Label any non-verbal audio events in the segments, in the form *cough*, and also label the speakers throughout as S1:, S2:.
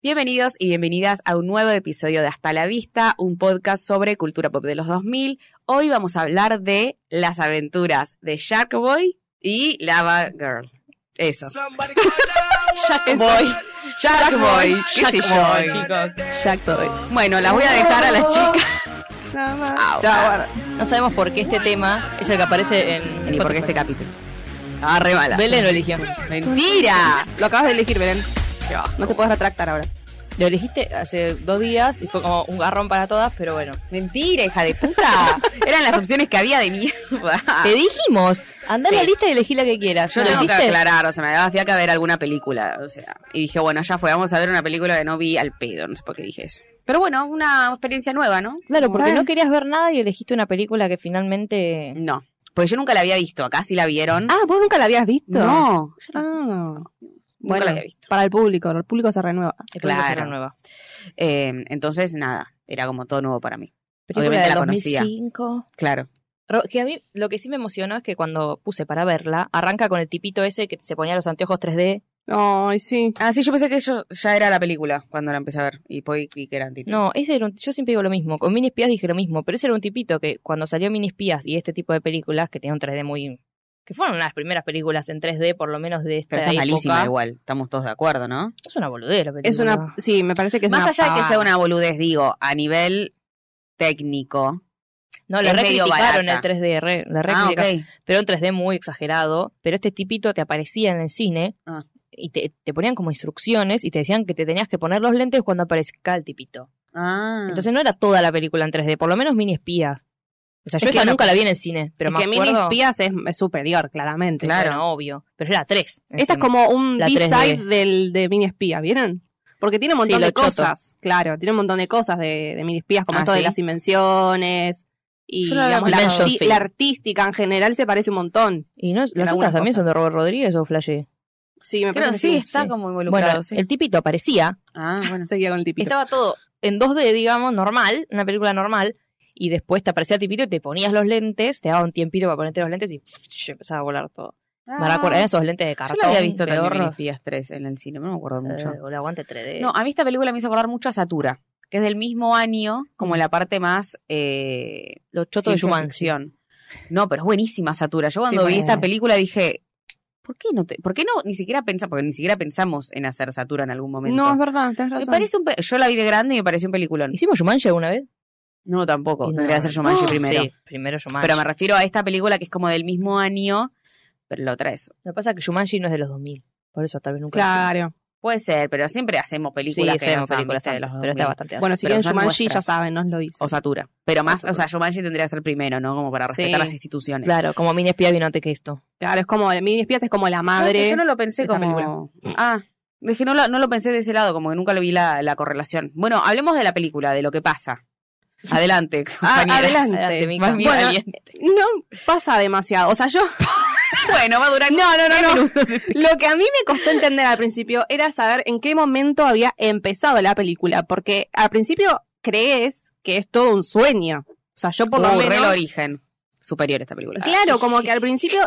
S1: Bienvenidos y bienvenidas a un nuevo episodio de Hasta la Vista, un podcast sobre cultura pop de los 2000. Hoy vamos a hablar de las aventuras de Shark Boy y Lava Girl. Eso. Shark *laughs* Boy. Shark Boy. ¿Qué sé yo, chicos?
S2: Jack Boy.
S1: Bueno, las voy a dejar a las chicas.
S2: Chao.
S3: No sabemos por qué este tema es el que aparece en.
S1: Ni por qué este capítulo. Ah, re mala.
S3: Belén lo eligió.
S1: Mentira.
S2: Lo acabas de elegir, Belén.
S1: Qué.
S2: No te puedes retractar ahora.
S3: Lo elegiste hace dos días y fue como un garrón para todas, pero bueno.
S1: Mentira, hija de puta. *laughs* Eran las opciones que había de mierda.
S3: Te dijimos, andá a la lista y elegí la que quieras.
S1: Yo
S3: ¿Lo
S1: tengo que aclarar, o sea, me daba fiaca ver alguna película, o sea, y dije, bueno, ya fue, vamos a ver una película que no vi al pedo, no sé por qué dije eso. Pero bueno, una experiencia nueva, ¿no?
S3: Claro, porque no querías ver nada y elegiste una película que finalmente.
S1: No, porque yo nunca la había visto, acá sí la vieron.
S2: Ah, ¿vos nunca la habías visto?
S1: no, yo
S2: Ah.
S1: Nunca
S2: Bueno,
S1: la había visto.
S2: para el público, el público se renueva.
S3: película
S1: Claro.
S3: nueva.
S1: Eh, entonces, nada, era como todo nuevo para mí.
S3: Película
S1: Obviamente
S3: de
S1: la conocía.
S3: 2005.
S1: Claro.
S3: Ro- Que a mí lo que sí me emocionó es que cuando puse para verla, arranca con el tipito ese que se ponía los anteojos 3D.
S2: Ay, sí.
S1: Ah, sí, yo pensé que yo ya era la película cuando la empecé a ver, y vi que eran títulos.
S3: No, ese era un- yo siempre digo lo mismo. Con Mini Espías dije lo mismo, pero ese era un tipito que cuando salió Mini Espías y este tipo de películas que tenía un 3D muy. Que fueron las primeras películas en 3D, por lo menos de esta
S1: Pero está
S3: época.
S1: malísima igual, estamos todos de acuerdo, ¿no?
S3: Es una boludez la película.
S2: Es una. Sí, me parece que es
S1: Más
S2: una
S1: allá de que sea una boludez, digo, a nivel técnico.
S3: No, le recriticaron el
S1: barata.
S3: 3D, re- le
S1: Ah,
S3: pero un 3D muy exagerado. Pero este tipito te aparecía en el cine
S1: Ah.
S3: y te, te ponían como instrucciones y te decían que te tenías que poner los lentes cuando aparezca el tipito.
S1: Ah.
S3: Entonces no era toda la película en 3D, por lo menos Mini Espías. O sea, yo
S2: Es que
S3: esta
S2: no-
S3: nunca la vi en el cine, pero
S2: Es
S3: me
S2: que Mini
S3: acuerdo...
S2: Espías es, es superior, claramente.
S1: Claro.
S3: Bueno, obvio. Pero es la 3.
S2: Esta es como un B-side
S3: 3D.
S2: del de Mini Espía, ¿vieron? Porque tiene un montón
S3: Sí,
S2: de
S3: choto.
S2: cosas. Claro, tiene un montón de cosas de, de Mini Espías, como
S1: Ah,
S2: esto de
S1: ¿sí?
S2: las invenciones. Y
S1: Yo no la
S2: digamos, la, arti- artística en general se parece un montón.
S3: ¿Y no, las otras también son de Robert Rodríguez o Flashe?
S2: Sí, me
S1: Creo
S2: parece
S1: que sí,
S2: que
S1: está
S2: sí.
S1: como involucrado,
S3: Bueno,
S1: sí.
S3: el tipito aparecía,
S1: Ah, bueno. *laughs*
S2: Seguía con el tipito.
S3: estaba todo en 2D, digamos, normal, una película normal, y después te aparecía tipito y te ponías los lentes, te daba un tiempito para ponerte los lentes y empezaba a volar todo. Me recuerdo, eran esos lentes de
S1: Yo
S3: cartón.
S1: la había visto también. Mini Espías 3 en el cine, no me acuerdo mucho.
S3: Eh, o el aguante 3D.
S1: No, a mí esta película me hizo acordar mucho a Satura, que es del mismo año, como la parte más eh,
S3: los chotos de
S1: ficción. No, pero es buenísima Satura. Yo cuando
S2: Sí,
S1: vi
S2: bueno.
S1: esta película dije, ¿por qué no te, por qué no ni siquiera pensamos, porque ni siquiera pensamos en hacer Satura en algún momento?
S2: No, es verdad, tenés
S1: me
S2: razón.
S1: parece un yo la vi de grande y me pareció un peliculón.
S3: ¿Hicimos Jumanji alguna vez?
S1: No, tampoco.
S3: No.
S1: Tendría que ser Jumanji
S2: Oh,
S1: primero.
S3: Sí, primero Jumanji.
S1: Pero me refiero a esta película que es como del mismo año, pero la otra es.
S3: Lo que pasa es que Jumanji no es de los 2000. Por eso tal vez nunca. la
S2: Claro.
S1: Puede ser, pero siempre hacemos películas
S3: Sí,
S1: que
S3: hacemos películas
S1: de los
S3: pero está
S1: 2000.
S3: bastante.
S2: Bueno, si quieren
S1: son
S2: Jumanji, ya saben, nos lo dicen.
S1: O Satura. Pero más,
S2: O
S1: sea, Jumanji tendría que ser primero, ¿no? Como para respetar
S2: Sí.
S1: las instituciones.
S3: Claro, como Mini Espía vino antes que esto.
S2: Claro, es como, Mini Espías es como la madre.
S1: yo no lo pensé como. Ah, es que no lo, no lo pensé de ese lado, como que nunca lo vi la, la correlación. Bueno, hablemos de la película, de lo que pasa. *laughs* Adelante,
S2: Ah, adelante.
S3: Adelante, Mica.
S1: Más bien
S2: Bueno,
S1: valiente.
S2: No pasa demasiado. O sea, yo. *laughs*
S1: Bueno, va a durar.
S2: No, no, no, no.
S1: minutos.
S2: Lo que a mí me costó entender al principio era saber en qué momento había empezado la película. Porque al principio crees que es todo un sueño. O sea, yo por lo
S1: re el
S2: menos.
S1: origen. Superior esta película.
S2: Claro, como que al principio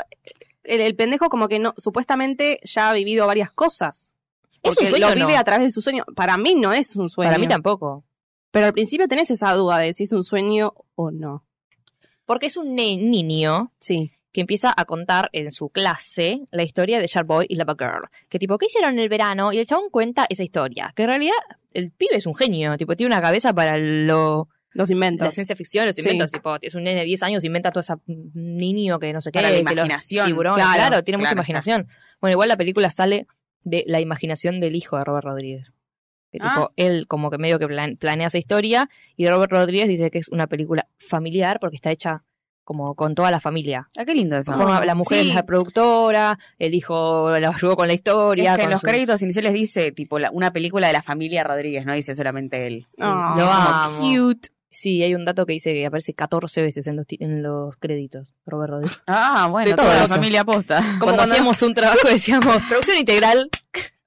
S2: el, el pendejo como que no, supuestamente ya ha vivido varias cosas.
S3: ¿Es un sueño
S2: lo
S3: no?
S2: vive a través de su sueño. Para mí no es un sueño.
S3: Para mí tampoco.
S2: Pero al principio tenés esa duda de si es un sueño o no.
S3: Porque es un ne- niño
S2: Sí.
S3: que empieza a contar en su clase la historia de Shark Boy y Lava Girl. Que tipo, ¿qué hicieron en el verano? Y el chabón cuenta esa historia. Que en realidad el pibe es un genio. Tipo, tiene una cabeza para lo,
S2: Los inventos.
S3: la ciencia ficción, los
S2: Sí.
S3: inventos. Tipo, es un nene de 10 años, inventa todo ese niño que no sé qué.
S1: Para la
S3: que los
S1: imaginación.
S3: tiburones,
S2: Claro,
S3: claro, tiene mucha
S1: claro,
S3: imaginación. Bueno, igual la película sale de la imaginación del hijo de Robert Rodríguez. Que
S1: Ah.
S3: tipo, él como que medio que plan- planea esa historia y Robert Rodríguez dice que es una película familiar porque está hecha como con toda la familia.
S1: Ah, qué lindo eso.
S3: Forma- la mujer
S1: Sí,
S3: es la productora, el hijo la ayudó con la historia.
S1: Es que en los
S3: su-
S1: créditos iniciales dice, tipo, la- una película de la familia Rodríguez, no dice solamente él.
S2: Ah.
S3: Lo amo.
S1: cute.
S3: Sí, hay un dato que dice que aparece 14 veces en los, ti- en los créditos, Robert Rodríguez.
S1: Ah, bueno,
S2: De
S1: toda la familia aposta.
S3: Cuando,
S2: cuando-
S3: hacíamos un trabajo decíamos, producción integral, *laughs*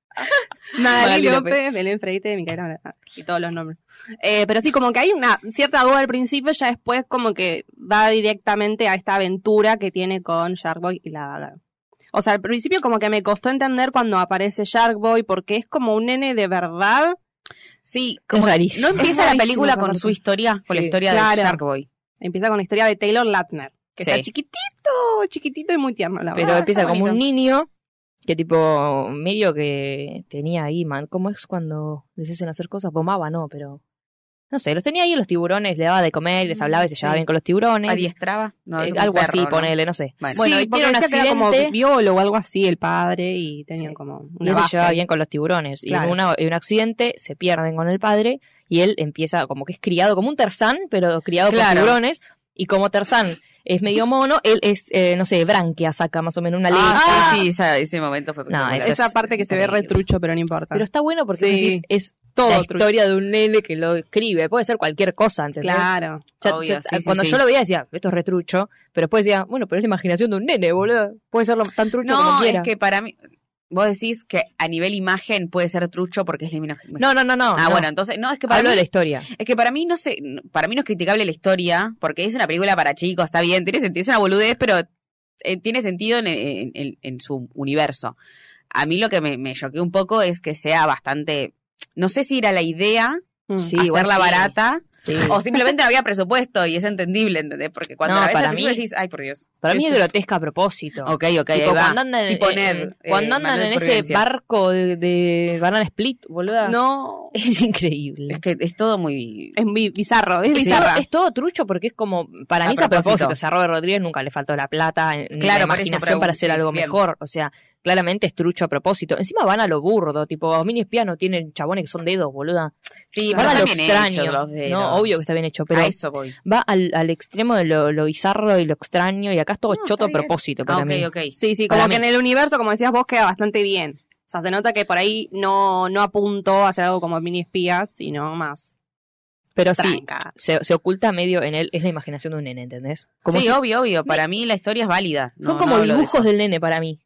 S2: Magali López, Belén Freite, Micaela ah, y todos los nombres. Eh, pero sí, como que hay una cierta duda al principio, ya después como que va directamente a esta aventura que tiene con Sharkboy y la Gaga. O sea, al principio como que me costó entender cuando aparece Sharkboy porque es como un nene de verdad
S1: Sí, como no empieza la película con su historia, con la historia
S2: claro.
S1: de Sharkboy.
S2: Empieza con la historia de Taylor Lautner, que
S1: Sí.
S2: está chiquitito, chiquitito y muy tierno, la
S3: Pero
S2: verdad.
S3: empieza como un niño que tipo medio que tenía ahí, man, ¿cómo es cuando les hacen hacer cosas? Domaba, no, pero no sé, los tenía ahí los tiburones, le daba de comer, les hablaba y se
S1: Sí.
S3: llevaba bien con los tiburones.
S1: Adiestraba. No,
S3: Eh, algo
S1: perro,
S3: así,
S1: ¿no?
S3: ponele, no sé.
S1: Bueno.
S3: Bueno,
S2: sí,
S3: y
S2: porque
S3: tiene un
S2: decía que era como biólogo o algo así, el padre, y tenían
S3: Sí.
S2: como
S3: y
S2: una
S3: él se llevaba bien con los tiburones. Y en, una- en un accidente se pierden con el padre y él empieza como que es criado como un Tarzán, pero criado
S1: Claro.
S3: por tiburones. Y como Tarzán es medio mono, él es, eh, no sé, branquia, saca más o menos una aleta.
S1: Ah, sí, sí, esa- ese momento fue
S3: No,
S2: Esa
S3: es
S2: parte que se ve retrucho, pero no importa.
S3: Pero está bueno porque
S2: Sí.
S3: decís, es
S2: todo
S3: la
S2: trucho.
S3: historia de un nene que lo escribe. Puede ser cualquier cosa, ¿entendés?
S2: Claro.
S3: Ya-
S1: Obvio,
S3: ya-
S1: sí,
S3: cuando
S1: sí.
S3: yo lo veía decía, esto es retrucho, pero después decía, bueno, pero es la imaginación de un nene, boludo. Puede ser lo- tan trucho como
S1: No,
S3: quiera.
S1: es que para mí, vos decís que a nivel imagen puede ser trucho porque es la imagen.
S3: No, no, no, no.
S1: ah,
S3: no.
S1: bueno, entonces, no, es que para
S3: Hablo
S1: mí,
S3: de la historia.
S1: es que para mí no sé, para mí no es criticable la historia, porque es una película para chicos, está bien, tiene sentido, es una boludez, pero eh, tiene sentido en, en- en- en su universo. A mí lo que me, me choqueó un poco es que sea bastante, no sé si era la idea,
S2: Mm.
S3: Sí,
S1: hacerla
S3: sí.
S1: barata,
S3: Sí.
S1: o simplemente había presupuesto y es entendible, ¿entendés? Porque cuando
S3: No,
S1: la ves
S3: para mí-
S1: decís, ay, por Dios.
S3: Para mí es grotesca a propósito.
S1: Ok, ok, ahí
S3: Tipo,
S1: va.
S3: cuando andan, en-
S1: Tipo
S3: en-
S1: Ned,
S3: cuando
S1: eh,
S3: andan en ese barco de, de Banana Split, boluda.
S2: No. *laughs*
S3: Es increíble.
S1: Es que es todo muy...
S2: Es bi- bizarro, es
S3: todo, es todo trucho porque es como, para
S1: A
S3: mí es a
S1: propósito.
S3: O sea, a Robert Rodríguez nunca le faltó la plata, ni
S1: Claro,
S3: la imaginación para hacer
S1: sí,
S3: algo
S1: bien.
S3: mejor. O sea, claramente es trucho a propósito. Encima van a lo burdo, tipo, mini espía no tienen chabones que son dedos, boluda.
S1: Sí,
S3: Van a lo extraño.
S1: los dedos.
S3: no, obvio que está bien hecho, pero
S1: a eso voy.
S3: va al, al extremo de lo, lo bizarro y lo extraño y acá es todo
S1: No,
S3: choto a propósito para
S1: Ah, ok,
S3: mí.
S1: ok.
S2: Sí, sí,
S3: Para
S2: como que
S3: mí.
S2: en el universo, como decías vos, queda bastante bien. O sea, se nota que por ahí no, no apuntó a hacer algo como mini espías, sino más
S3: Pero sí, se, se oculta medio en él, es la imaginación de un nene, ¿entendés? Como
S1: sí,
S3: si-
S1: obvio, obvio. Para mí la historia es válida.
S3: son
S1: No,
S3: como
S1: no hablo de
S3: dibujos del nene para mí.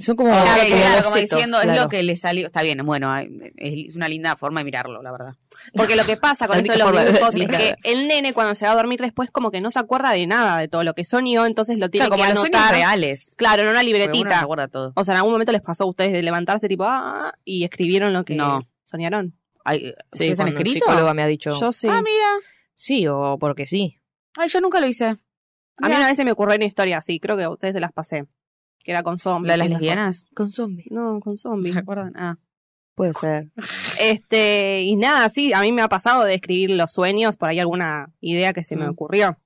S3: Son como, como
S1: claro, como diciendo, es lo que le salió. Está bien, bueno, es una linda forma de mirarlo, la verdad. *laughs*
S2: Porque lo que pasa con esto de los dibujos
S3: de
S2: es que el nene cuando se va a dormir después como que no se acuerda de nada de todo lo que soñó, entonces lo tiene
S1: como
S2: que
S1: los
S2: anotar.
S1: reales.
S2: Claro, en una
S1: no se
S2: libretita.
S1: acuerda todo.
S2: O sea, en algún momento les pasó a ustedes de levantarse tipo, ah, y escribieron lo que
S1: No.
S2: soñaron.
S1: Ay,
S3: Sí,
S1: ¿Ustedes han escrito?
S3: psicóloga me ha dicho,
S2: Yo sí.
S1: Ah, mira.
S3: sí o porque sí.
S1: Ay, yo nunca lo hice.
S2: a mí una vez se me ocurrió una historia así, creo que a ustedes se las pasé. Que era con zombies.
S1: ¿La de las lesbianas?
S3: Con zombies.
S2: No, con zombies.
S1: ¿Se acuerdan? Ah.
S3: Puede ser. *laughs*
S2: Este, y nada, sí, a mí me ha pasado de escribir los sueños, por ahí alguna idea que se me
S1: Mm.
S2: ocurrió.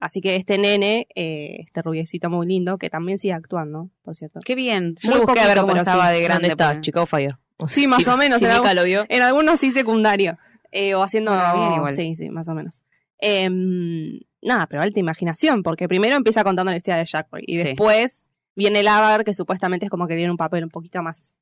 S2: Así que este nene, eh, este rubiecito muy lindo, que también sigue actuando, por cierto.
S1: Qué bien. Yo
S2: Muy
S1: lo busqué a ver cómo estaba
S2: sí.
S1: de grande.
S3: ¿Dónde está? Chicago Fire. O
S2: Sí, más o menos,
S3: Si
S2: en
S3: Mica
S2: algún-
S3: lo vio.
S2: En algunos sí secundario. eh, o haciendo.
S1: Bueno, bien igual.
S2: Sí, sí, más o menos. Em, nada, pero alta imaginación, porque primero empieza contando la historia de Jackboy y después viene Lavar, que supuestamente es como que tiene un papel un poquito más.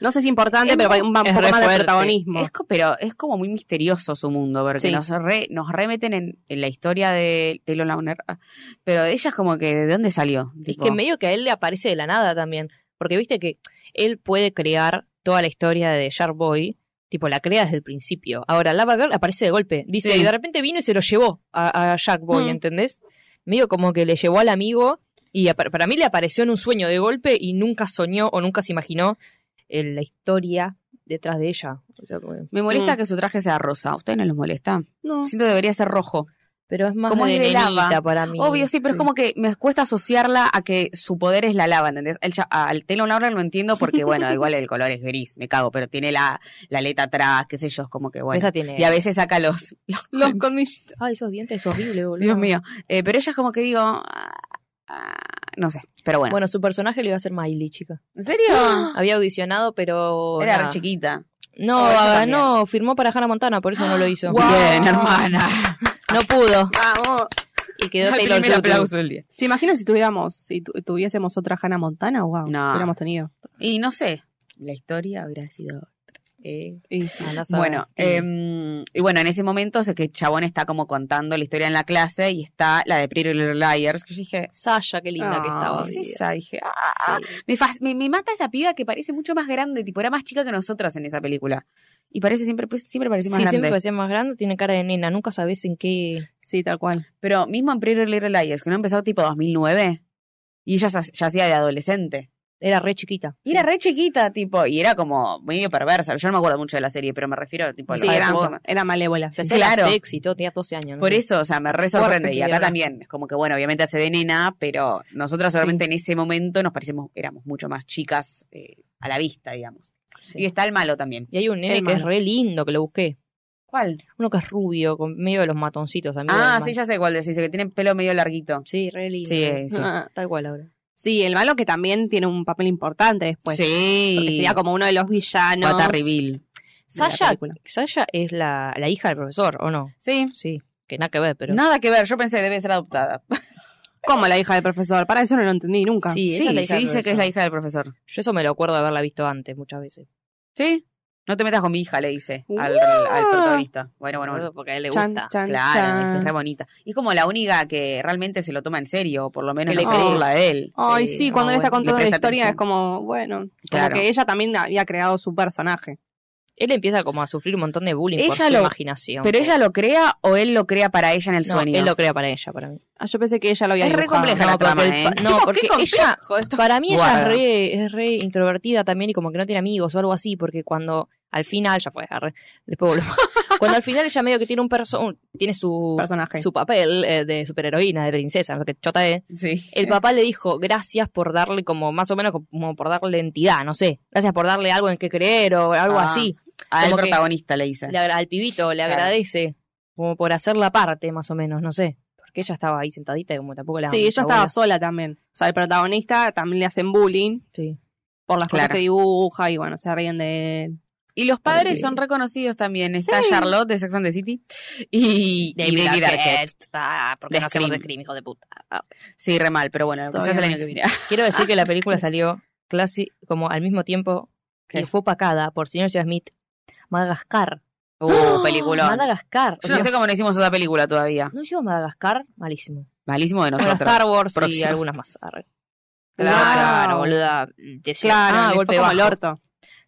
S2: No sé si importante,
S1: Es
S2: pero un, un
S3: es
S2: poco más de protagonismo.
S1: Es pero es como muy misterioso su mundo, porque
S2: Sí.
S1: nos, re- nos remeten en, en la historia de Taylor Lautner. ah, Pero de ella es como que, ¿de dónde salió?
S3: Es que medio que a él le aparece de la nada también. Porque viste que él puede crear toda la historia de Shark Boy, tipo la crea desde el principio. Ahora, Lava Girl aparece de golpe. Dice,
S1: Sí.
S3: y de repente vino y se lo llevó a, a Shark Boy,
S2: Mm.
S3: ¿entendés? Medio como que le llevó al amigo y para mí le apareció en un sueño de golpe y nunca soñó o nunca se imaginó eh, la historia detrás de ella. O sea, como-
S1: Me molesta
S2: Mm.
S1: que su traje sea rosa. ¿A ustedes no les molesta?
S2: No.
S1: Siento que debería ser rojo.
S3: Pero es más
S1: Como
S3: de,
S1: es de lava.
S3: para mí.
S1: Obvio, sí, pero es como que me cuesta asociarla a que su poder es la lava, ¿entendés? El al Taylor Lautner lo entiendo porque, *laughs* bueno, igual el color es gris, me cago, pero tiene la, la aleta atrás, qué sé yo, es como que, bueno.
S3: Esa tiene...
S1: Y a veces saca los... los-
S2: Los colmillitos.
S3: Ay, esos dientes es horrible, boludo.
S1: Dios mío. Eh, pero ella es como que digo... ah, no sé, pero bueno.
S3: Bueno, su personaje le iba a ser Miley, chica.
S1: ¿En serio? *gasps*
S3: Había audicionado, pero.
S1: Era
S3: nada.
S1: chiquita.
S3: No,
S1: Oh, eso
S3: ah,
S1: también.
S3: no, firmó para Hannah Montana, por eso no lo hizo.
S2: Guau. *gasps*
S1: Bien, hermana. *laughs*
S3: No pudo.
S2: Vamos.
S3: Y quedó *laughs*
S1: El
S3: Taylor
S1: primer
S3: Tutu.
S1: aplauso del día.
S2: ¿Se imaginan si tuviéramos, si tu- tuviésemos otra Hannah Montana? Wow,
S1: No.
S2: si hubiéramos tenido.
S1: Y no sé, la historia hubiera sido. Eh,
S2: Y sí.
S3: Ah.
S1: Bueno, em, y bueno, en ese momento sé que chabón está como contando la historia en la clase y está la de Pretty Little Liars, que yo dije,
S3: Sasha, qué linda que estaba.
S1: ¿qué es esa? Dije, ah, ah,
S3: Sí.
S1: me, fas- me, me mata esa piba que parece mucho más grande, tipo, era más chica que nosotras en esa película. Y parece siempre, pues, siempre pareció más
S3: Sí,
S1: grande.
S3: siempre parecía más grande, tiene cara de nena, nunca sabes en qué.
S2: Sí, tal cual.
S1: Pero mismo en Pretty Little Liars, que no empezó tipo 2009, y ella ya, ya hacía de adolescente.
S3: Era re chiquita.
S1: Y era re chiquita, tipo, y era como medio perversa. Yo no me acuerdo mucho de la serie, pero me refiero, tipo, a
S2: Sí, era,
S1: como-
S2: era malévola.
S3: Se
S1: Sí,
S3: hacía
S1: claro.
S3: sexy y todo, tenía 12 años. ¿no?
S1: Por eso, o sea, me re sorprende. Y acá también, es como que, bueno, obviamente hace de nena, pero nosotras solamente en ese momento nos parecemos, éramos mucho más chicas eh, a la vista, digamos.
S3: Sí.
S1: Y está el malo también.
S3: Y hay un nene
S2: El
S3: que es re lindo, que lo busqué.
S1: ¿Cuál?
S3: Uno que es rubio, con medio de los matoncitos. amigo
S1: Ah, sí, ya sé cuál decís, que tiene pelo medio larguito.
S3: Sí, re lindo.
S1: Sí, sí.
S2: Ah, *laughs*
S3: Tal cual ahora.
S2: Sí, el malo que también tiene un papel importante después. Porque
S1: sí.
S2: sería como uno de los villanos. La
S3: Sasha. Sasha es la, la hija del profesor, ¿o no?
S1: Sí.
S3: Sí, que nada que ver, pero...
S1: Nada que ver, yo pensé que debe ser adoptada. *laughs*
S2: Como la hija del profesor. Para eso no lo entendí nunca.
S3: Sí,
S1: Sí,
S3: es la
S1: sí dice que es la hija del profesor.
S3: Yo eso me lo acuerdo de haberla visto antes muchas veces.
S1: Sí. No te metas con mi hija, le dice al,
S2: Wow.
S1: al protagonista. Bueno, bueno, bueno.
S3: Porque a él le
S2: Chan,
S3: gusta.
S2: chan,
S1: Claro, es re bonita. Y es como la única que realmente se lo toma en serio, o por lo menos
S3: Que
S1: no
S3: le
S1: se
S3: cree.
S1: burla de él.
S2: Ay,
S3: Sí,
S2: cuando él está contando la historia
S1: atención.
S2: es como, bueno, como
S1: Claro.
S2: que ella también había creado su personaje.
S3: Él empieza como a sufrir un montón de bullying por
S1: Ella
S3: su
S1: lo-
S3: imaginación.
S1: Pero ella lo crea o él lo crea para ella en el
S3: no,
S1: sueño.
S3: él lo crea para ella, para mí.
S2: Ah, yo pensé que ella lo había
S1: Es re compleja la
S3: No, porque
S1: trama,
S3: el
S1: ¿eh?
S3: no, porque ella,
S2: esto.
S3: para mí ella es re, es re introvertida también y como que no tiene amigos o algo así, porque cuando al final, ya fue, arre, después volvemos. *laughs* cuando al final ella medio que tiene un perso tiene su,
S2: personaje.
S3: su papel eh, de superheroína, de princesa, no sé qué chota es.
S1: Sí.
S3: El papá le dijo gracias por darle como, más o menos como por darle entidad, no sé. Gracias por darle algo en que creer o algo
S1: Ah,
S3: así.
S1: Al protagonista le dice.
S3: Le al pibito le
S1: Claro.
S3: agradece como por hacer la parte, más o menos, no sé. Porque ella estaba ahí sentadita y como tampoco la
S2: Sí, ella estaba sola también. O sea, el protagonista también le hacen bullying
S3: Sí.
S2: por las cosas que dibuja y bueno, se ríen de él.
S1: Y los padres
S3: Sí.
S1: son reconocidos también. Está
S2: Sí.
S1: Charlotte de Sex and the City y y
S3: David
S1: David
S3: Arquette.
S1: Arquette.
S3: Ah, porque
S1: De
S3: no hacemos
S1: Scream.
S3: Scream, hijo de puta. Ah.
S1: Sí, re mal, pero bueno,
S2: Todavía
S1: quizás el año que viene. *laughs*
S3: Quiero decir que la película salió casi como al mismo tiempo que fue opacada por señor Smith. Madagascar.
S1: Uh, película.
S3: Madagascar.
S1: Yo no sé cómo no hicimos esa película todavía.
S3: ¿No hicimos Madagascar? Malísimo.
S1: Malísimo de
S3: Bueno,
S1: nosotros.
S3: Star Wars y algunas más.
S1: Claro.
S3: Claro, boluda.
S2: Claro,
S3: ah, golpe
S2: fue como el
S3: bajo.
S2: orto.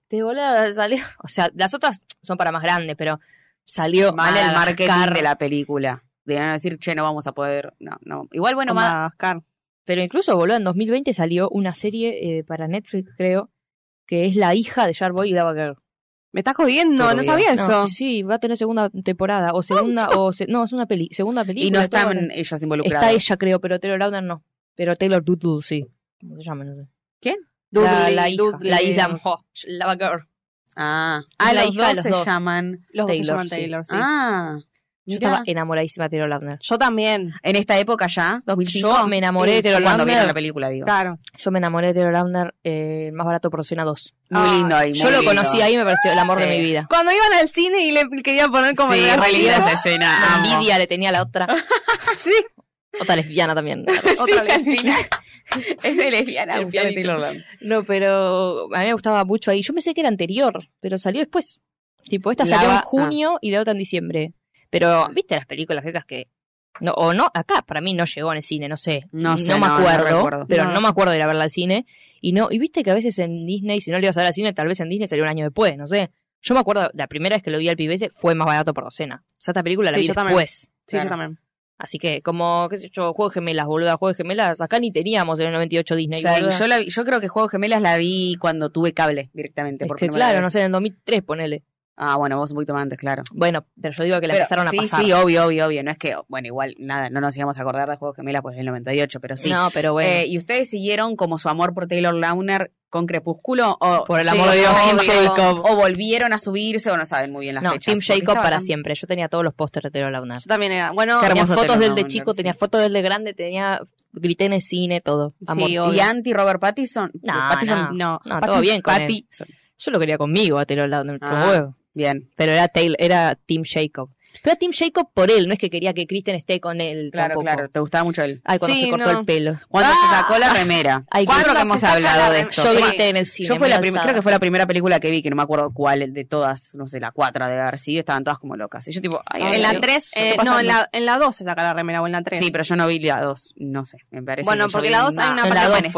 S3: Te boluda salió. *laughs* O sea, las otras son para más grandes, pero salió
S1: Mal el marketing de la película. De no decir, che, no vamos a poder. No, no. Igual, bueno,
S2: Con
S1: ma-
S2: Madagascar.
S3: Pero incluso, boludo, en 2020 salió una serie eh, para Netflix, creo, que es la hija de Sharkboy y Lava Girl.
S2: Me estás jodiendo, no sabía
S3: No,
S2: eso.
S3: sí, va a tener segunda temporada, o segunda, o se- no, es una peli, segunda película.
S1: y no están
S3: ahora.
S1: ellos involucrados.
S3: Está ella, creo, pero Taylor Lautner no. Pero Taylor Doodle sí. ¿Cómo se llama? No sé. La,
S2: Dudley,
S3: la hija,
S2: Dudley.
S3: la isla oh, Lava Girl.
S1: Ah, ah
S3: la
S1: los
S3: hija de
S1: dos
S3: los
S1: se
S3: dos.
S1: llaman.
S2: Los dos se
S3: Taylor,
S2: llaman
S3: sí.
S2: Taylor, sí.
S1: Ah,
S3: Yo
S1: mirá.
S3: estaba enamoradísima de Taylor Lautner.
S2: Yo también,
S1: En esta época ya, 2005.
S3: Yo me enamoré de Taylor
S1: cuando vieron la
S3: Lautner.
S1: película, digo.
S2: claro.
S3: Yo me enamoré de Taylor Lautner eh, más barato por Cena 2.
S1: Muy
S2: Ah,
S1: lindo ahí.
S3: Yo
S1: muy
S3: lo
S1: lindo.
S3: conocí ahí y me pareció el amor
S1: Sí.
S3: de mi vida.
S2: Cuando iban al cine y le querían poner como
S1: Sí, re linda esa escena.
S3: La
S1: amo.
S3: envidia le tenía a la otra. *laughs*
S2: Sí,
S3: Otra lesbiana también. *laughs*
S2: otra
S1: final. *laughs* Es de lesbiana, Lautner.
S3: No, pero a mí me gustaba mucho ahí. Yo pensé que era anterior, pero salió después. Tipo, esta
S1: La
S3: salió en junio y la otra en diciembre. Pero, ¿viste las películas esas que... No, o no, acá para mí no llegó en el cine, no sé.
S1: No sé,
S3: me
S1: no, no
S3: acuerdo,
S1: recuerdo.
S3: pero
S2: No,
S3: no,
S2: no
S3: me acuerdo de ir a verla al cine. Y no, y viste que a veces en Disney, si no le ibas a ver al cine, tal vez en Disney salió un año después, no sé. Yo me acuerdo, la primera vez que lo vi al PBS fue más barato por docena. O sea, esta película la
S2: Sí,
S3: vi
S2: yo también.
S3: después.
S2: Sí,
S1: Claro.
S2: yo también.
S3: Así que, como, qué sé yo, Juego de Gemelas, boluda, Juego de Gemelas, acá ni teníamos en el 98 Disney.
S1: O sea, yo, la vi- yo creo que Juego de Gemelas la vi cuando tuve cable directamente.
S3: Es
S1: por
S3: que claro, no sé, en el 2003 ponele.
S1: Ah, bueno, vos un poquito más antes, claro.
S3: Bueno, pero yo digo que la
S1: Pero
S3: empezaron a
S1: sí,
S3: pasar.
S1: sí, obvio, obvio, obvio. No es que, bueno, igual, nada, no nos íbamos a acordar de Juegos Gemelas pues del 98, pero sí.
S3: No, pero bueno.
S1: Eh, ¿Y ustedes siguieron como su amor por Taylor Lautner con Crepúsculo? O,
S3: Por el
S1: sí,
S3: amor de Dios, Tim Jacob.
S1: O volvieron a subirse o no saben muy bien las
S3: no,
S1: fechas. Porque
S3: Jacob para
S1: tan-
S3: siempre. Yo tenía todos los pósters de Taylor Lautner.
S2: Yo también era. Bueno,
S3: Tenía fotos
S1: Taylor
S3: del de chico,
S1: sí.
S3: tenía fotos del de grande, tenía grité en el cine, todo. Amor.
S2: Sí, obvio.
S1: ¿Y anti Robert Pattinson?
S3: No,
S1: Pattinson.
S2: no.
S3: No, todo bien con él.
S1: Pattinson.
S3: Yo lo quería conmigo a Taylor Lautner,
S1: Ah.
S3: huevo.
S1: Bien,
S3: Pero era Taylor, era Team Jacob. Pero era Team Jacob por él, no es que quería que Kristen esté con él
S1: claro,
S3: tampoco.
S1: claro. Te gustaba mucho él.
S3: Ay, cuando
S2: Sí,
S3: se cortó
S2: no.
S3: el pelo.
S1: Cuando
S2: Ah.
S1: se sacó la remera. *laughs*
S3: Ay,
S1: ¿Cuándo
S3: cuando
S1: que hemos hablado
S2: la
S1: de esto?
S3: Yo
S2: Sí.
S3: grité en el cine.
S1: Yo fue la creo que fue la primera película que vi, que no me acuerdo cuál de todas, no sé, la cuatro de haber sido, estaban todas como locas. Y yo tipo, ay, ay,
S2: en la
S1: Dios,
S2: 3,
S1: ¿qué pasa?
S2: no, en la, en la 2 se saca la remera o en la 3.
S1: Sí, pero yo no vi la dos, no sé, me parece
S2: Bueno, porque la dos hay una
S1: un
S3: parte-.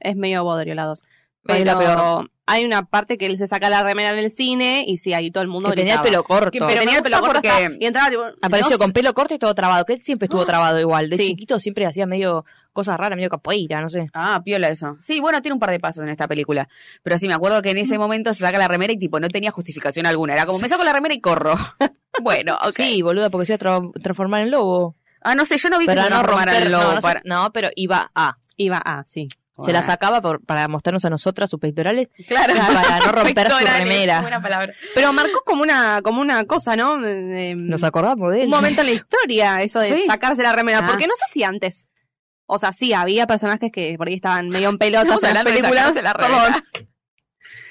S2: Es medio bodrio la 2.
S3: Es la peor.
S2: Hay una parte que él se saca la remera en el cine y sí, ahí todo el mundo
S3: Que tenía el pelo corto.
S1: Que- pero
S2: tenía el pelo corto
S1: porque
S2: y entraba tipo,
S3: Apareció
S2: no
S3: con pelo corto y todo trabado, que él siempre estuvo trabado igual. De
S2: Sí.
S3: chiquito siempre hacía medio cosas raras, medio capoeira, no sé.
S1: Ah, piola eso. Sí, bueno, tiene un par de pasos en esta película. Pero sí, me acuerdo que en ese momento se saca la remera y tipo no tenía justificación alguna. Era como, me saco la remera y corro. *laughs* bueno, ok.
S3: Sí, boluda, porque se iba a tra- transformar en lobo.
S1: Ah, no sé, yo no vi que
S3: Pero
S1: se
S3: no
S1: transformara en lobo.
S3: no, sé-
S1: para-
S3: no, pero iba a.
S2: Iba a, sí.
S3: Se la sacaba por- para mostrarnos a nosotras sus pectorales
S1: Claro.
S3: para no *laughs* romper su remera.
S1: Buena palabra.
S2: Pero marcó como una, como una cosa, ¿no?
S3: Nos acordamos de él.
S2: un momento en la *laughs* historia, eso de
S1: Sí.
S2: sacarse la remera.
S1: Ah.
S2: Porque no sé si antes. O sea, sí, había personajes que por ahí estaban medio en pelotas en las películas.
S1: la remera.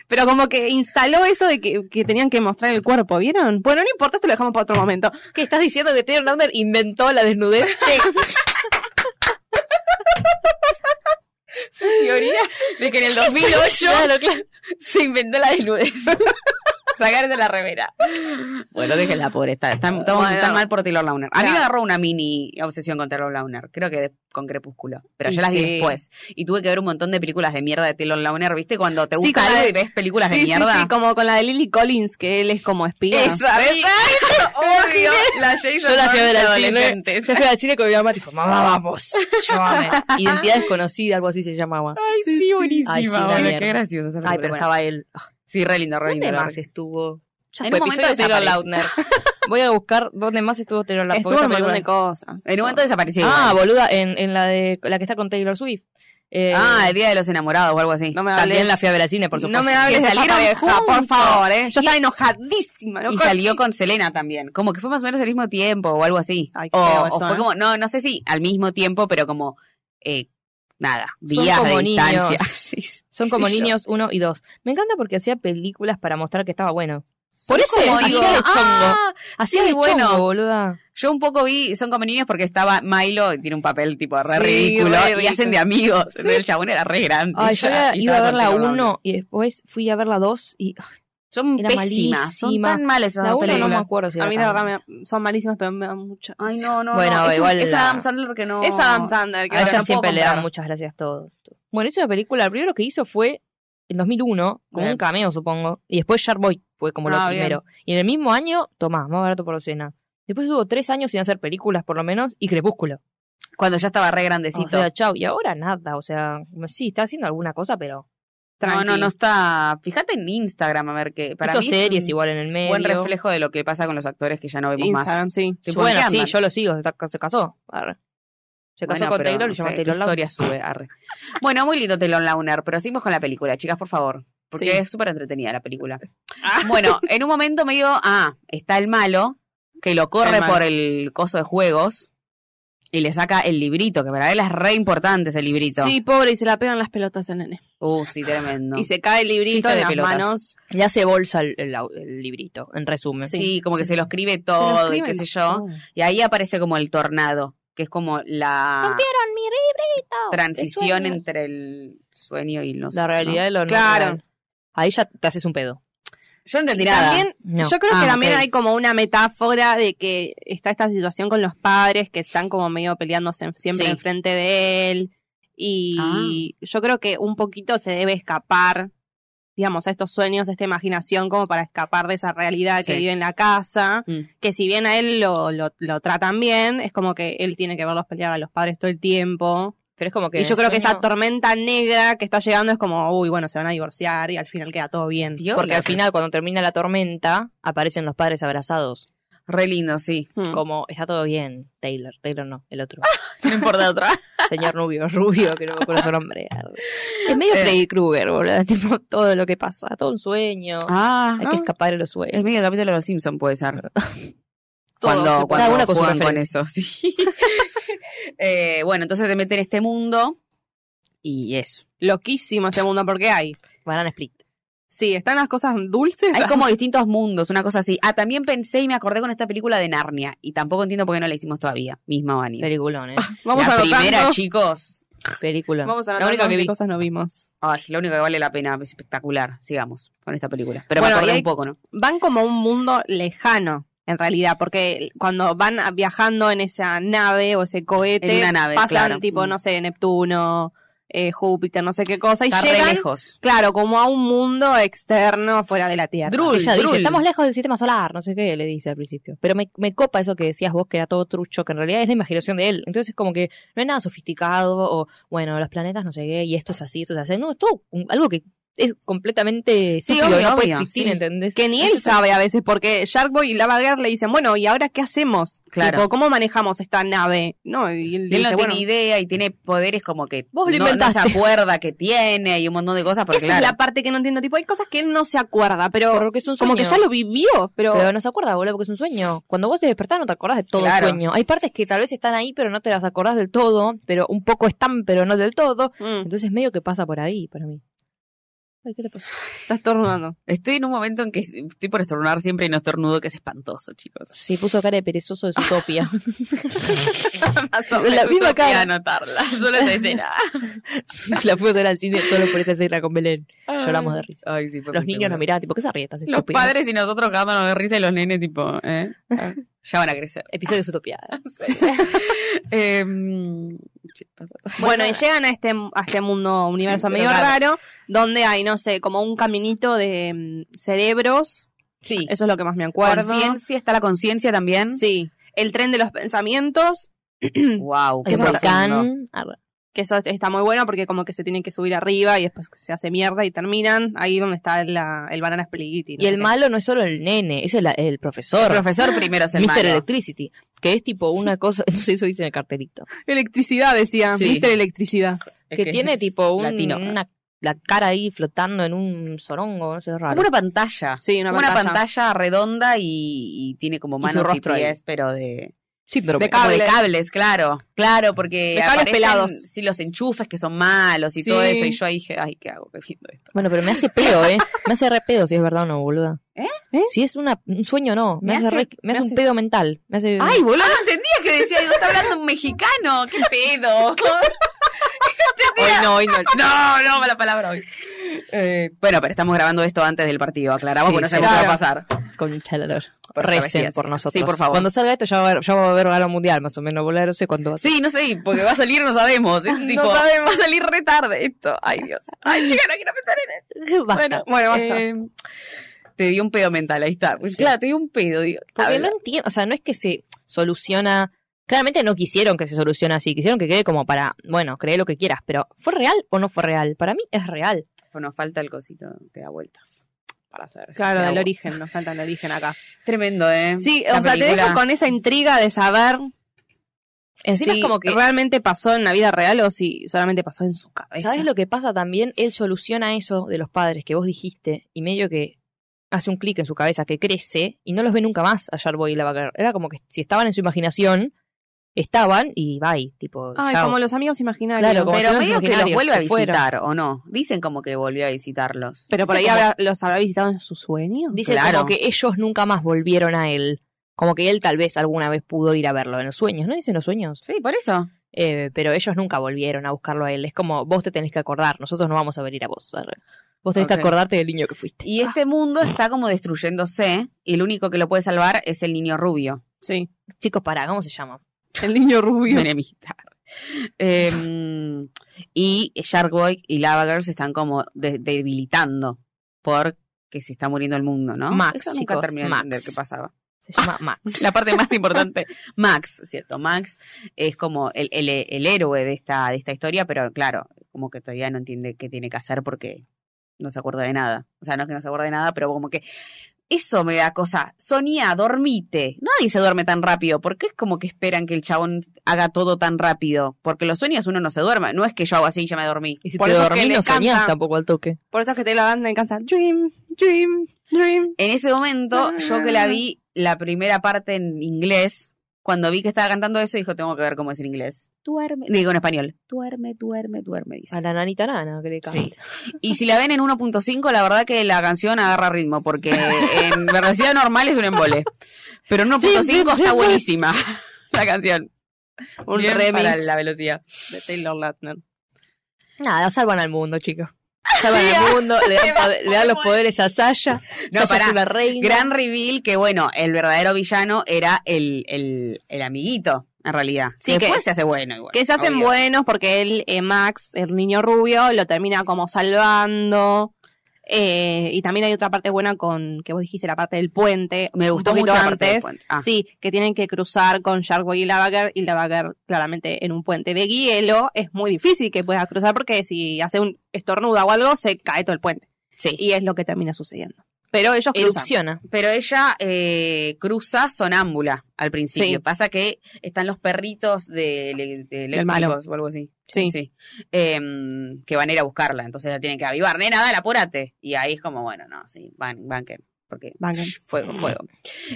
S2: Pero como que instaló eso de que, que tenían que mostrar el cuerpo, ¿vieron? Bueno, no importa, esto lo dejamos para otro momento.
S3: ¿Qué estás diciendo que Taylor Lautner inventó la desnudez?
S1: Su *laughs* teoría de que en el 2008 *laughs*
S3: claro, claro.
S1: se inventó la desnudez. *laughs* Sacarse la remera. Bueno, déjenla, pobre. Está, está, está-
S2: Bueno.
S1: está mal por Taylor Launer. A mí me agarró una mini obsesión con Taylor Launer. Creo que de- con Crepúsculo. Pero yo las vi después. Y tuve que ver un montón de películas de mierda de Taylor Launer. ¿Viste? Cuando te gusta algo
S2: de-
S1: y ves películas de mierda.
S2: Sí, sí, como con la de Lily Collins, que él es como espía.
S1: Esa, *laughs* obvio. La Jason
S3: Yo la fui a ver al cine. Yo fui al cine con mi mamá, tipo, mamá, vamos, *laughs* llévame. Identidad desconocida, algo así se llamaba.
S1: Ay, sí, buenísima.
S3: Ay,
S1: qué gracioso.
S3: Ay, pero estaba él.
S1: Sí, re lindo, re lindo.
S3: ¿Dónde
S1: la
S3: más estuvo? Ya
S1: En un momento
S3: episodio de Taylor
S1: desaparece.
S3: Lautner. *laughs* Voy a buscar dónde más estuvo Taylor Lautner.
S2: Estuvo
S3: porque
S2: un montón de cosas.
S1: En un momento desapareció.
S3: Ah,
S1: igual.
S3: boluda, en, en la de la que está con Taylor Swift. Eh,
S1: Ah, el Día de los Enamorados o algo así.
S2: No me
S3: también
S2: hables-
S3: la fui a ver al cine, por supuesto.
S2: No me hables
S1: Que
S2: de pareja, por favor, ¿eh? Yo
S1: Y-
S2: estaba enojadísima.
S1: Y salió con Selena también. Como que fue más o menos al mismo tiempo o algo así.
S2: Ay, qué
S1: o,
S2: feo
S1: o fue
S2: ¿eh?
S1: como, no, no sé si al mismo tiempo, pero como, eh, nada,
S3: Son
S1: días
S3: como
S1: de distancia.
S3: niños. *laughs* Son como
S1: yo.
S3: niños uno y dos. Me encanta porque hacía películas para mostrar que estaba bueno. Por eso
S1: como
S3: hacía de chongo.
S1: Ah,
S3: Hacía
S1: sí,
S3: de
S1: bueno.
S3: chongo, boluda.
S1: Yo un poco vi, son como niños porque estaba Milo, y tiene un papel tipo re
S2: Sí,
S1: ridículo,
S2: re
S1: y
S2: ridículo.
S1: hacen de amigos. El chabón era re grande.
S3: Ay, *laughs* yo
S1: ya,
S3: había
S1: y
S3: ido a
S1: estaba
S3: ver la
S1: con Taylor Lautner.
S3: 1 y después fui a ver la 2 y ay,
S1: Son
S3: era
S1: pésimas, son
S3: malísima.
S1: tan malas esas
S3: la 1 no me acuerdo si
S2: A mí la
S3: tan-
S2: verdad me- son malísimas, pero me dan mucha.
S1: Ay, no, no,
S3: Bueno,
S1: no. Es,
S3: igual
S1: un- es
S3: la-
S1: Adam Sandler que no...
S2: Es Adam Sandler, que
S3: A
S1: Ay,
S3: ella
S1: no puedo
S3: siempre le dan muchas gracias todo. Bueno, hizo una película, el primero que hizo fue en 2001, con
S1: Bien.
S3: un cameo supongo, y después Shark Boy fue como lo
S1: Ah, bien.
S3: primero. Y en el mismo año, tomá, más barato por docena. Después tuvo tres años sin hacer películas por lo menos, y Crepúsculo.
S1: Cuando ya estaba re
S3: O
S1: grandecito.
S3: sea, chau. Y ahora nada, o sea, sí, está haciendo alguna cosa, pero
S1: no, no, no está... Fíjate en Instagram, a ver qué... Para
S3: hizo
S1: mí es
S3: series
S1: un
S3: igual en el medio.
S1: buen reflejo de lo que pasa con los actores que ya no vemos más.
S2: Instagram, sí.
S1: Tipo,
S3: bueno,
S1: ¿en qué
S3: sí, yo lo sigo, se, está- se casó. Arre. Se casó
S1: Bueno,
S3: con
S1: pero
S3: Taylor y
S1: no
S3: se llama
S1: sé,
S3: Taylor
S1: ¿qué
S3: Lautner.
S1: historia sube, arre. Bueno, muy lindo Taylor Launer, pero seguimos con la película, chicas, por favor. Porque
S2: Sí.
S1: es súper entretenida la película. *laughs*
S2: Ah.
S1: Bueno, en un momento medio, ah, está el malo, que lo corre
S2: El
S1: por el coso de juegos y le saca el librito, que para él es re importante ese librito.
S2: Sí, pobre, y se la pegan las pelotas el nene.
S1: Uh, sí, tremendo.
S2: Y se cae el librito
S1: Chiste de
S2: las
S1: pelotas.
S2: manos.
S3: Le hace bolsa el, el au- el librito, en resumen.
S1: Sí, como que se lo escribe
S2: lo
S1: todo y qué sé yo. Y ahí aparece como el tornado, que es como la
S3: Rompieron mi librito.
S1: transición entre el sueño y los
S3: La realidad de lo no
S2: Claro.
S3: Ahí ya te haces un pedo.
S1: Yo no entendí nada.
S2: También,
S3: No.
S2: yo creo
S1: Ah,
S2: que también
S1: ok.
S2: hay como una metáfora de que está esta situación con los padres que están como medio peleándose siempre
S1: Sí.
S2: enfrente de él. Y yo creo que un poquito se debe escapar, digamos, a estos sueños, a esta imaginación, como para escapar de esa realidad que vive en la casa.
S1: Mm.
S2: Que si bien a él lo, lo, lo tratan bien, es como que él tiene que verlos pelear a los padres todo el tiempo.
S3: Pero es como que.
S2: y yo creo que esa tormenta negra que está llegando es como, uy, bueno, se van a divorciar y al final queda todo bien.
S3: Porque al final, cuando termina la tormenta, aparecen los padres abrazados.
S1: Re lindo, sí.
S2: Mm.
S3: Como, está todo bien, Taylor. Taylor no, el otro. *laughs*
S1: No importa otra. *laughs*
S3: Señor Rubio, Rubio, que no me acuerdo su nombre. Es medio
S1: Eh.
S3: Freddy Krueger, boludo. *laughs* Tipo, todo lo que pasa. Todo un sueño.
S1: Ah,
S3: Hay que escapar de los
S1: Es
S3: sueños.
S1: medio el capítulo de los Simpsons, puede ser. Cuando cuando
S3: cada una con su
S1: juegan con eso, *laughs* sí. Eh, bueno, entonces se mete en este mundo y eso.
S2: Loquísimo este mundo porque hay.
S3: Banana Split.
S2: Sí, están las cosas dulces.
S1: Hay como *laughs* distintos mundos, una cosa así. Ah, también pensé y me acordé con esta película de Narnia. Y tampoco entiendo por qué no la hicimos todavía. Mismo año.
S3: Peliculón, eh. *laughs*
S2: Vamos
S1: la
S2: anotando.
S1: primera, chicos.
S3: Peliculón.
S2: Vamos a
S3: la única que vi.
S2: cosas no vimos.
S1: Ay, lo único que vale la pena, es espectacular. Sigamos con esta película. Pero
S2: Bueno,
S1: me acordé
S2: hay-
S1: un poco, ¿no?
S2: Van como a un mundo lejano, en realidad, porque cuando van a- viajando en esa nave o ese cohete,
S1: En una nave,
S2: pasan
S1: claro.
S2: tipo,
S1: Mm.
S2: no sé, Neptuno, eh, Júpiter, no sé qué cosa, y
S1: Está re
S2: llegan,
S1: lejos.
S2: claro, como a un mundo externo fuera de la Tierra.
S1: Drul.
S3: Ella dice, estamos lejos del sistema solar, no sé qué, le dice al principio. Pero me, me copa eso que decías vos, que era todo trucho, que en realidad es la imaginación de él. Entonces es como que no hay nada sofisticado, o bueno, los planetas no sé qué, y esto es así, esto es así. No, es todo un- algo que es completamente
S1: Sí, obvio,
S3: no puede existir,
S1: sí.
S3: ¿entendés?
S2: Que ni él sabe a veces, porque Sharkboy y Lava Girl le dicen, bueno, ¿y ahora qué hacemos?
S1: Claro.
S2: Tipo, ¿cómo manejamos esta nave? No, y él
S1: Y él
S2: dice,
S1: no
S2: bueno,
S1: tiene idea y tiene poderes como que
S3: Vos lo
S1: no, no se acuerda que tiene y un montón de cosas, porque
S2: esa
S1: claro.
S2: es la parte que no entiendo. Tipo, hay cosas que él no se acuerda, pero
S3: Porque es un
S2: como que
S3: sueño.
S2: ya lo vivió, pero...
S3: Pero no se acuerda, boludo, porque es un sueño. Cuando vos te despertás no te acordás de todo
S1: Claro.
S3: el sueño. Hay partes que tal vez están ahí, pero no te las acordás del todo, pero un poco están, pero no del todo.
S2: Mm,
S3: Entonces medio que pasa por ahí para mí. Ay, ¿qué le pasó?
S2: está estornudando.
S1: Estoy en un momento en que estoy por estornudar siempre y no estornudo, que es espantoso, chicos.
S3: Sí, puso cara de perezoso de su topia.
S1: La
S3: misma cara.
S1: anotarla, *laughs* solo esa escena. *laughs*
S3: la a ver al cine solo por esa escena con Belén. Lloramos de risa.
S1: Ay, sí,
S3: Los niños nos miraban, tipo, ¿qué se ríe? Estás
S1: Los padres y nosotros cagándonos de risa y los nenes, tipo, ¿eh? Ya van a crecer.
S3: Episodio de Zootopia. *laughs*
S1: Sí. *laughs* Em, sí, pasa todo.
S2: Bueno, y llegan a este, a este mundo, universo medio
S1: raro.
S2: raro, donde hay, no sé, como un caminito de mm, cerebros.
S1: Sí.
S2: Eso es lo que más me acuerdo.
S1: Conciencia, está la conciencia también.
S2: Sí. El tren de los pensamientos, *clears throat*
S1: Wow, qué
S3: volcán.
S2: Que eso está muy bueno porque como que se tienen que subir arriba y después se hace mierda y terminan ahí donde está la- el banana split.
S3: Y el malo no es solo el nene, es el, el profesor.
S1: El profesor primero es el
S3: Mr.
S1: malo.
S3: Electricity. Que es tipo una cosa, *laughs* no sé, eso dice en el cartelito.
S2: Electricidad, decía.
S1: Sí.
S2: Mister Electricidad.
S1: Es
S3: que, tiene tipo un,
S1: latino.
S3: una la cara ahí flotando en un sorongo, no sé, es raro.
S1: Como una pantalla.
S2: Sí, una
S1: Como una
S2: pantalla.
S1: pantalla redonda y, y tiene como
S3: Y su
S1: manos y,
S3: rostro ahí.
S1: pies, pero de,
S3: Síndrome.
S2: de
S1: como de
S2: Cables.
S1: cables, claro. Claro, porque
S2: De cables
S1: aparecen,
S2: pelados.
S1: Sí, los enchufes que son malos y
S2: Sí.
S1: todo eso. Y yo ahí dije, ay, ¿qué hago viendo esto?
S3: Bueno, pero me hace pedo, ¿eh? Me hace re pedo si es verdad o no, boluda.
S1: ¿Eh?
S2: ¿Eh?
S3: Si es una, un sueño, no. Me,
S1: Me
S3: hace,
S1: hace-
S3: re- me
S2: me
S3: hace un pedo mental. Me hace...
S1: Ay, boludo, no entendía que decía, digo, está hablando un mexicano. ¿Qué pedo? *laughs*
S3: hoy no, hoy no. *laughs*
S1: No, no, mala palabra hoy. Eh, bueno, pero estamos grabando esto antes del partido, aclaramos,
S3: Sí,
S1: porque no sabemos qué va a pasar.
S3: Con un
S1: esta
S3: Recen por nosotros.
S1: Sí, por favor.
S3: Cuando salga esto ya va a haber, ya va a haber gala mundial, más o menos. boludo, No sé cuándo va a ser.
S1: Sí, no sé, porque va a salir, no sabemos. *laughs* Es tipo,
S2: sabemos.
S1: Va a salir re tarde esto. Ay, Dios. Ay, *laughs* chica, no quiero pensar en esto.
S3: Basta.
S1: Bueno,
S2: Bueno, basta.
S1: eh, te dio un pedo mental, ahí está. Pues
S3: Sí.
S1: Claro, te dio un pedo, digo.
S3: Porque
S1: Habla.
S3: no entiendo, o sea, no es que se soluciona. Claramente no quisieron que se solucione así, quisieron que quede como para, bueno, cree lo que quieras, pero ¿fue real o no fue real? Para mí es real.
S1: Pues nos falta el cosito que da vueltas. Para saber.
S2: Claro, del origen, nos falta el origen acá.
S1: Tremendo, ¿eh?
S2: Sí,
S1: La
S2: o sea, te dejo con esa intriga de saber
S3: Encima
S2: si
S3: es como que,
S2: realmente pasó en la vida real o si solamente pasó en su cabeza.
S3: ¿sabes lo que pasa también? Él soluciona eso de los padres que vos dijiste y medio que hace un clic en su cabeza que crece y no los ve nunca más a Sharkboy y la Bagger. Era como que si estaban en su imaginación, estaban y bye, tipo,
S2: Ay,
S3: chao.
S2: como los amigos imaginarios.
S3: Claro, como
S1: Pero medio
S3: los
S1: que los vuelve a visitar, ¿o no? Dicen como que volvió a visitarlos.
S2: Pero por ahí
S1: Dicen como-
S2: habrá- los habrá visitado en su sueño.
S3: Dice
S1: Claro.
S3: como que ellos nunca más volvieron a él. Como que él tal vez alguna vez pudo ir a verlo en los sueños, ¿no? Dicen los sueños.
S1: Sí, por eso.
S3: Eh, pero ellos nunca volvieron a buscarlo a él. Es como, vos te tenés que acordar, nosotros no vamos a venir a vos. Vos tenés que acordarte del niño que fuiste.
S1: Y este mundo está como destruyéndose y el único que lo puede salvar es el niño rubio.
S2: Sí.
S3: Chicos, pará, ¿cómo se llama?
S2: El niño rubio.
S1: Menemista. Em, y Sharkboy y Lava Girl se están como de- debilitando porque se está muriendo el mundo, ¿no?
S3: Max,
S1: Eso nunca
S3: chicos,
S1: terminé de
S3: Max.
S1: entender qué pasaba.
S3: Se llama *laughs* Max.
S1: La parte más *laughs* importante, Max, ¿cierto? Max es como el, el- el héroe de esta, de esta historia, pero claro, como que todavía no entiende qué tiene que hacer porque no se acuerda de nada. O sea, no es que no se acuerde de nada, pero como que eso me da cosa. Sonia, dormite. Nadie se duerme tan rápido. ¿Por qué es como que esperan que el chabón haga todo tan rápido? Porque los sueños uno no se duerma. No es que yo hago así y ya me dormí.
S3: Y si
S2: Por
S3: te
S2: eso es que
S3: dormís
S2: le
S3: no soñás
S2: canta.
S3: tampoco al toque.
S2: Por eso es que te la dan en casa. Dream, dream, dream.
S1: En ese momento, yo que la vi la primera parte en inglés, cuando vi que estaba cantando eso, dijo, tengo que ver cómo es en inglés. Duerme. Digo en español. Duerme, duerme, duerme, dice.
S3: A la nanita nana que le canta.
S1: Y si la ven en 1.5, la verdad que la canción agarra ritmo, porque en *laughs* velocidad normal es un embole. Pero en 1.5 está buenísima *laughs* la canción.
S2: Un
S1: Bien
S2: remix
S1: para la velocidad.
S2: de Taylor Lautner.
S3: Nada, salvan al mundo, chicos. Salvan al mundo, le dan, poder- le dan los poderes a Sasha.
S1: No,
S3: Sasha
S1: pará.
S3: es una reina.
S1: Gran reveal que, bueno, el verdadero villano era el, el, el amiguito en realidad.
S2: Sí,
S1: que
S2: que-
S1: después se hace bueno igual.
S2: Que se hacen
S1: obvio.
S2: buenos porque él, eh, Max, el niño rubio, lo termina como salvando. Eh, y también hay otra parte buena con, que vos dijiste, la parte del puente.
S1: Me gustó mucho la parte del
S2: antes.
S1: puente. Ah.
S2: Sí, que tienen que cruzar con Sharkboy y Lavager, y Lavager claramente en un puente de hielo es muy difícil que puedas cruzar porque si hace un estornuda o algo, se cae todo el puente.
S1: Sí.
S2: Y es lo que termina sucediendo. Pero ellos cruzan.
S1: Pero ella eh, cruza sonámbula al principio.
S2: Sí.
S1: Pasa que están los perritos de, de eléctricos o algo así.
S2: Sí.
S1: Em, que van a ir a buscarla. Entonces la tienen que avivar. Nena, dale, apúrate. Y ahí es como, bueno, no, sí, van, banquen. Porque
S2: Banquen.
S1: psh, fuego, fuego.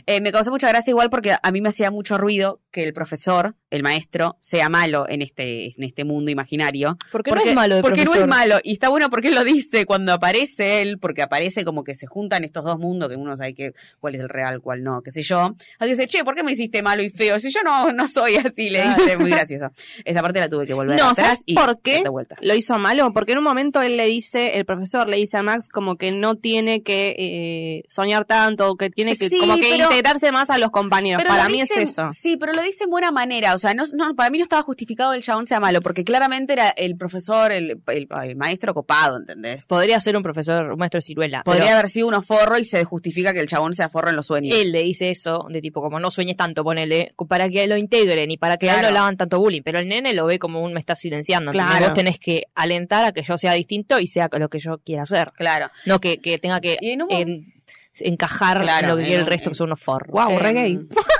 S1: Eh, me causó mucha gracia igual porque a mí me hacía mucho ruido que el profesor, el maestro, sea malo en este, en este mundo imaginario.
S3: Porque,
S1: Porque,
S3: no es malo de
S1: porque no es malo. Y está bueno porque él lo dice cuando aparece él, porque aparece como que se juntan estos dos mundos, que uno sabe que, cuál es el real, cuál no, qué sé yo. Él dice, che, ¿por qué me hiciste malo y feo? Si yo no, no soy así, le dice, muy gracioso. Esa parte la tuve que volver
S2: No,
S1: atrás
S2: ¿sabes
S1: y
S2: por qué?
S1: de vuelta.
S2: lo hizo malo porque en un momento él le dice, el profesor le dice a Max como que no tiene que eh, soñar tanto, que tiene que
S1: Sí,
S2: como que
S1: pero-
S2: integrarse más a los compañeros. Para
S1: lo
S2: mí es eso.
S1: Sí, pero lo dice en buena manera. O sea, no, no, para mí no estaba justificado el chabón sea malo, porque claramente era el profesor, el, el- el maestro copado, ¿entendés?
S3: Podría ser un profesor, un maestro de ciruela.
S1: Podría
S3: pero
S1: haber sido uno forro y se justifica que el chabón sea forro en los sueños.
S3: Él le dice eso, de tipo, como no sueñes tanto, ponele, para que lo integren y para que a él
S1: Claro.
S3: no le hagan tanto bullying. Pero el nene lo ve como un me está silenciando.
S2: Claro.
S3: Vos tenés que alentar a que yo sea distinto y sea lo que yo quiera hacer.
S1: Claro.
S3: No que, que tenga que
S1: Y en un
S3: en- encajar
S1: Claro,
S3: en lo que
S1: en
S3: quiere el resto, que son unos forros.
S2: Wow, re gay. *laughs*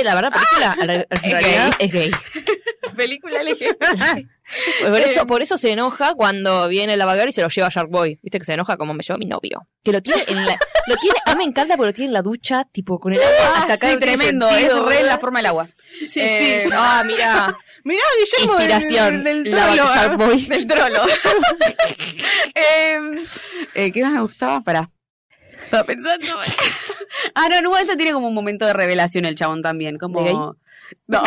S3: Eh, la verdad, la película en re- en
S1: Es
S3: realidad es gay. *laughs*
S1: película LGBT. *laughs*
S3: Por eso,
S1: Em.
S3: por eso se enoja cuando viene la vagar y se lo lleva a Shark Boy. Viste que se enoja como me lleva mi novio. Que lo tiene en la, *laughs* lo tiene, a mí me encanta porque lo tiene en la ducha, tipo con el agua hasta acá.
S1: sí,
S3: no
S1: tremendo.
S3: sentido,
S1: es re
S3: ¿verdad?
S1: la forma del agua.
S3: Sí,
S1: Eh,
S3: sí. Ah, mira.
S2: Mirá, Guillermo
S3: Inspiración.
S2: del, del trolo,
S3: vaca Shark
S2: ¿eh?
S3: Boy.
S1: Del trolo. Eh, ¿Qué más me gustaba? Pará. Estaba pensando. *laughs* ah, no, no, este tiene como un momento de revelación el chabón también. Como. No.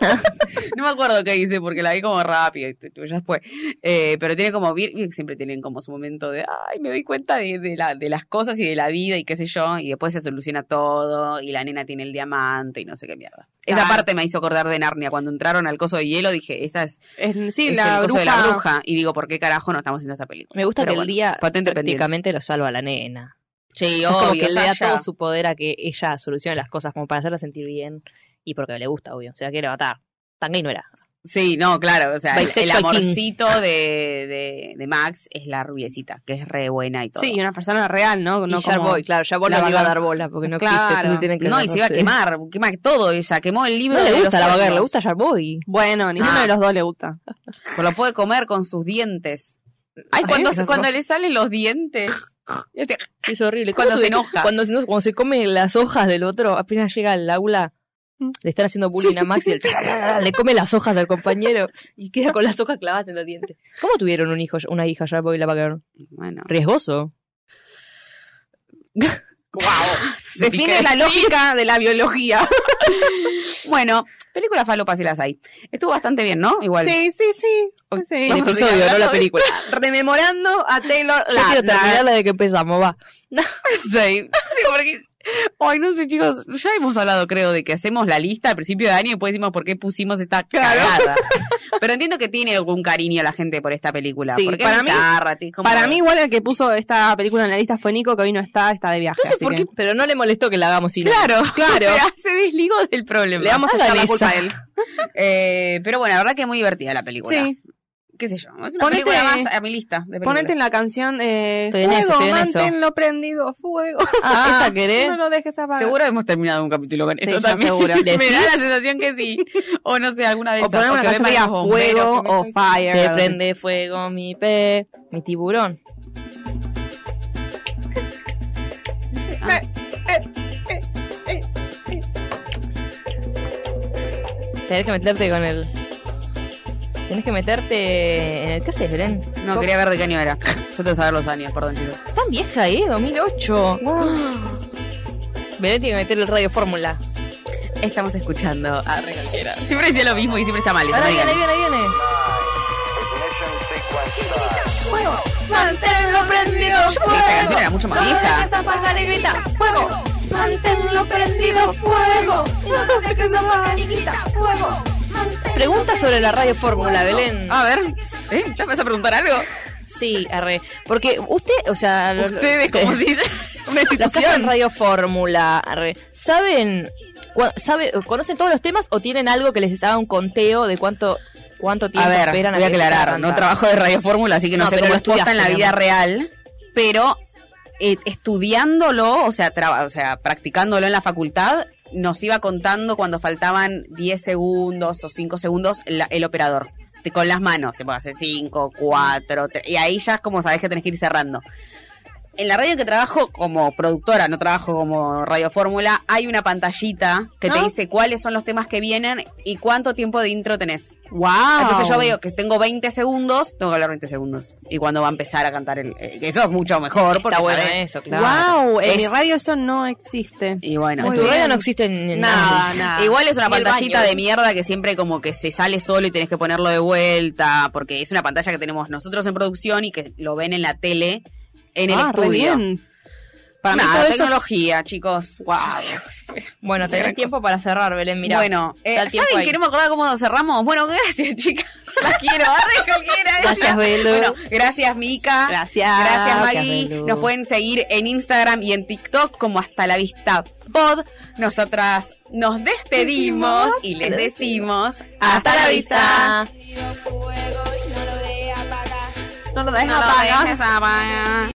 S1: *laughs* no me acuerdo qué hice porque la vi como rápido y ya fue. Eh, pero tiene como. Siempre tienen como su momento de. Ay, me doy cuenta de, de, la, de las cosas y de la vida y qué sé yo. Y después se soluciona todo. Y la nena tiene el diamante y no sé qué mierda. Esa
S2: Claro.
S1: parte me hizo acordar de Narnia. Cuando entraron al coso de hielo dije, esta es
S2: Es- sí,
S1: es
S2: la
S1: el coso
S2: bruja.
S1: de la bruja. Y digo, ¿por qué carajo no estamos haciendo esa película?
S3: Me gusta
S1: Pero
S3: que
S1: bueno,
S3: el día prácticamente lo salva a la nena.
S1: Sí,
S3: es como
S1: obvio,
S3: que le da todo su poder a que ella solucione las cosas como para hacerla sentir bien y porque le gusta, obvio. Se la quiere matar. Tan gay no era.
S1: Sí, no, claro. O sea, el, amorcito de, de, de Max es la rubiecita, que es re buena y todo.
S2: Sí, y una persona real, ¿no? no
S3: y
S2: como-
S3: Boy, claro,
S2: la
S3: no le iba a dar bola porque no
S2: Claro.
S3: existe. entonces tienen que
S1: no, y se iba a quemar, quema todo ella, quemó el libro
S3: No
S1: de
S3: le
S1: los
S3: gusta la le gusta Shark Boy.
S2: Bueno, ninguno
S1: Ah.
S2: de los dos le gusta.
S1: Pues lo puede comer con sus dientes. Ay,
S3: Ay,
S1: cuando, cuando le salen los dientes. Este-
S3: es horrible.
S1: Cuando
S3: ¿Cómo
S1: se enoja.
S3: Cuando, cuando se come las hojas del otro, apenas llega al aula, le están haciendo bullying a Max y el le come las hojas al compañero y queda con las hojas clavadas en los dientes. ¿Cómo tuvieron un hijo, una hija Boy y la?
S1: Bueno.
S3: Riesgoso. *laughs*
S2: Define la lógica de la biología. *laughs*
S1: Bueno, películas falopas y las hay. Estuvo bastante bien, ¿no? Igual.
S2: Sí, sí, sí. sí.
S3: El episodio, no la *laughs* película.
S2: Rememorando a Taylor
S3: Yo quiero
S2: Lautner.
S3: terminarla de que empezamos, va.
S1: Sí, sí, porque. Ay, no sé, chicos. Ya hemos hablado, creo, de que hacemos la lista al principio de año y después decimos por qué pusimos esta cagada. *laughs* Pero entiendo que tiene algún cariño la gente por esta película.
S2: Sí,
S1: porque
S2: para
S1: es
S2: mí-
S1: bizarra, como-
S2: Para mí, igual el que puso esta película en la lista fue Nico, que hoy no está, está de viaje.
S1: Entonces, ¿por
S2: que
S1: qué?
S3: Pero no le molestó que la hagamos sin.
S1: Claro,
S2: Claro. *laughs*
S1: O sea, se desligó del problema.
S2: Le vamos a la culpa a él. *laughs*
S1: Eh, pero bueno, la verdad que es muy divertida la película.
S2: Sí,
S1: ¿Qué sé yo? Es una
S2: Ponete-
S1: película más a mi lista de películas.
S2: ponete en la canción eh,
S3: Estoy en
S2: Fuego,
S3: eso, estoy en eso.
S2: manténlo prendido, fuego.
S3: Ah, *laughs* ¿esa querés?
S2: No lo dejes apagar.
S1: Seguro hemos terminado un capítulo con
S2: Sí,
S1: eso también.
S2: seguro. *laughs*
S1: Me da la sensación que sí. O no sé, alguna de
S2: O
S1: esas.
S2: poner una canción que diga fuego o fire.
S3: Se prende fuego mi pe, mi tiburón.
S1: Ah.
S3: Tenés que meterte con el. Tenés que meterte en el. ¿Qué haces, Belén?
S1: No, quería ver de qué año era. Yo tengo que saber los años, perdón, chicos.
S3: Tan vieja, ¿eh? 2008. Belén tiene que meter el radio fórmula.
S1: Estamos escuchando a Regalquera. Siempre decía lo mismo y siempre está mal.
S3: Ahora
S1: no
S3: viene, ahí viene, ahí viene.
S2: Manténlo prendido,
S1: Yo pensé que esta canción era mucho más vieja.
S3: apagar y grita, ¡fuego!
S4: Manténlo prendido fuego. No dejes apagar y fuego.
S3: Pregunta sobre la radio fórmula, Belén.
S1: A ver, ¿eh? ¿te vas a preguntar algo?
S3: Sí, arre. Porque usted, o sea, los-
S1: Ustedes, como *laughs* si una
S3: los
S1: institución.
S3: radio fórmula, arre, ¿saben, cua- sabe, conocen todos los temas o tienen algo que les haga un conteo de cuánto cuánto tiempo
S1: A ver,
S3: esperan
S1: voy a aclarar, no trabajo de Radio Fórmula, así que no,
S3: No,
S1: sé cómo
S3: lo
S1: es posta en la vida real, pero eh, estudiándolo, o sea, traba- o sea, practicándolo en la facultad, nos iba contando cuando faltaban 10 segundos o 5 segundos la- el operador. Con las manos, te puedo hacer 5, 4, y ahí ya es como sabes que tenés que ir cerrando. En la radio que trabajo como productora, no trabajo como Radio Fórmula, hay una pantallita que te
S2: ¿No?
S1: dice cuáles son los temas que vienen y cuánto tiempo de intro tenés.
S2: ¡Wow!
S1: Entonces yo veo que tengo 20 segundos, tengo que hablar 20 segundos. Y cuando va a empezar a cantar el... eh, que eso es mucho mejor porque
S3: Está bueno
S1: sabés.
S3: eso, claro.
S2: ¡Wow! En mi radio eso no existe.
S1: Y bueno,
S3: En su radio no existe ni-
S2: Nada, nada.
S1: Igual es una pantallita
S3: baño.
S1: de mierda que siempre como que se sale solo y tenés que ponerlo de vuelta, porque es una pantalla que tenemos nosotros en producción y que lo ven en la tele en el
S2: Ah,
S1: estudio.
S2: bien. Para mí
S1: Nada,
S2: es-
S1: tecnología, chicos. Wow. *laughs*
S3: Bueno, tenés
S1: gran
S3: tiempo para cerrar, Belén, mira.
S1: bueno, eh, ¿saben
S3: ahí.
S1: que no me acordaba cómo cerramos? Bueno, gracias, *laughs* chicas. Las quiero. Arre, cualquiera.
S3: Gracias, Belu.
S1: Bueno, gracias, Mica.
S2: Gracias.
S1: Gracias, Maggie. Nos pueden seguir en Instagram y en TikTok como Hasta la Vista Pod. Nosotras nos despedimos y les decimos Hasta la vista.
S4: no lo dejes apagar.
S2: No lo
S1: dejes apagar.